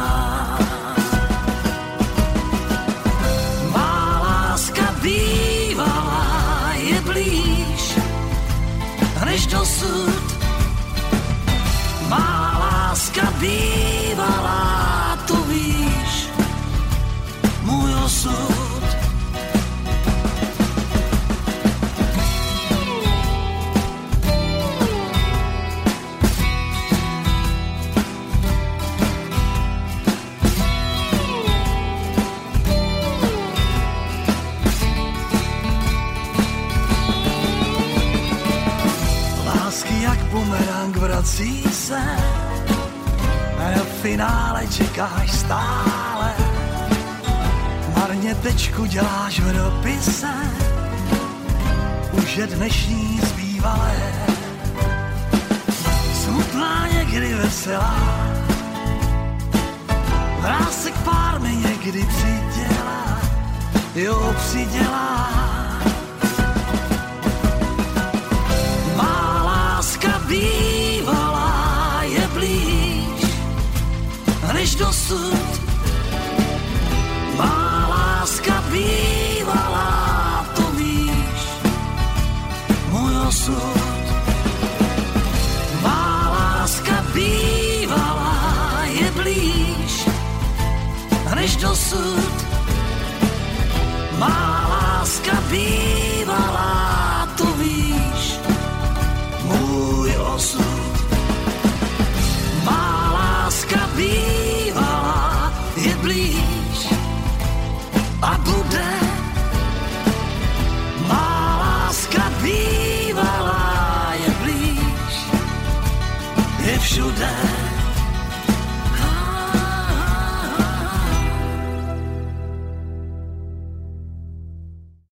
Má láska bývalá je blíž, než dosud. Má láska bývalá osud. Vrací se a na finále čekáš stále Marně tečku děláš v dopise, už je dnešní zbývalé. Smutná někdy veselá, vrásek pár mi někdy přidělá, jo přidělá. Má láska bývalá než dosud bývalá, to víš, můj osud. Má láska bývalá je blíž, než dosud. Má láska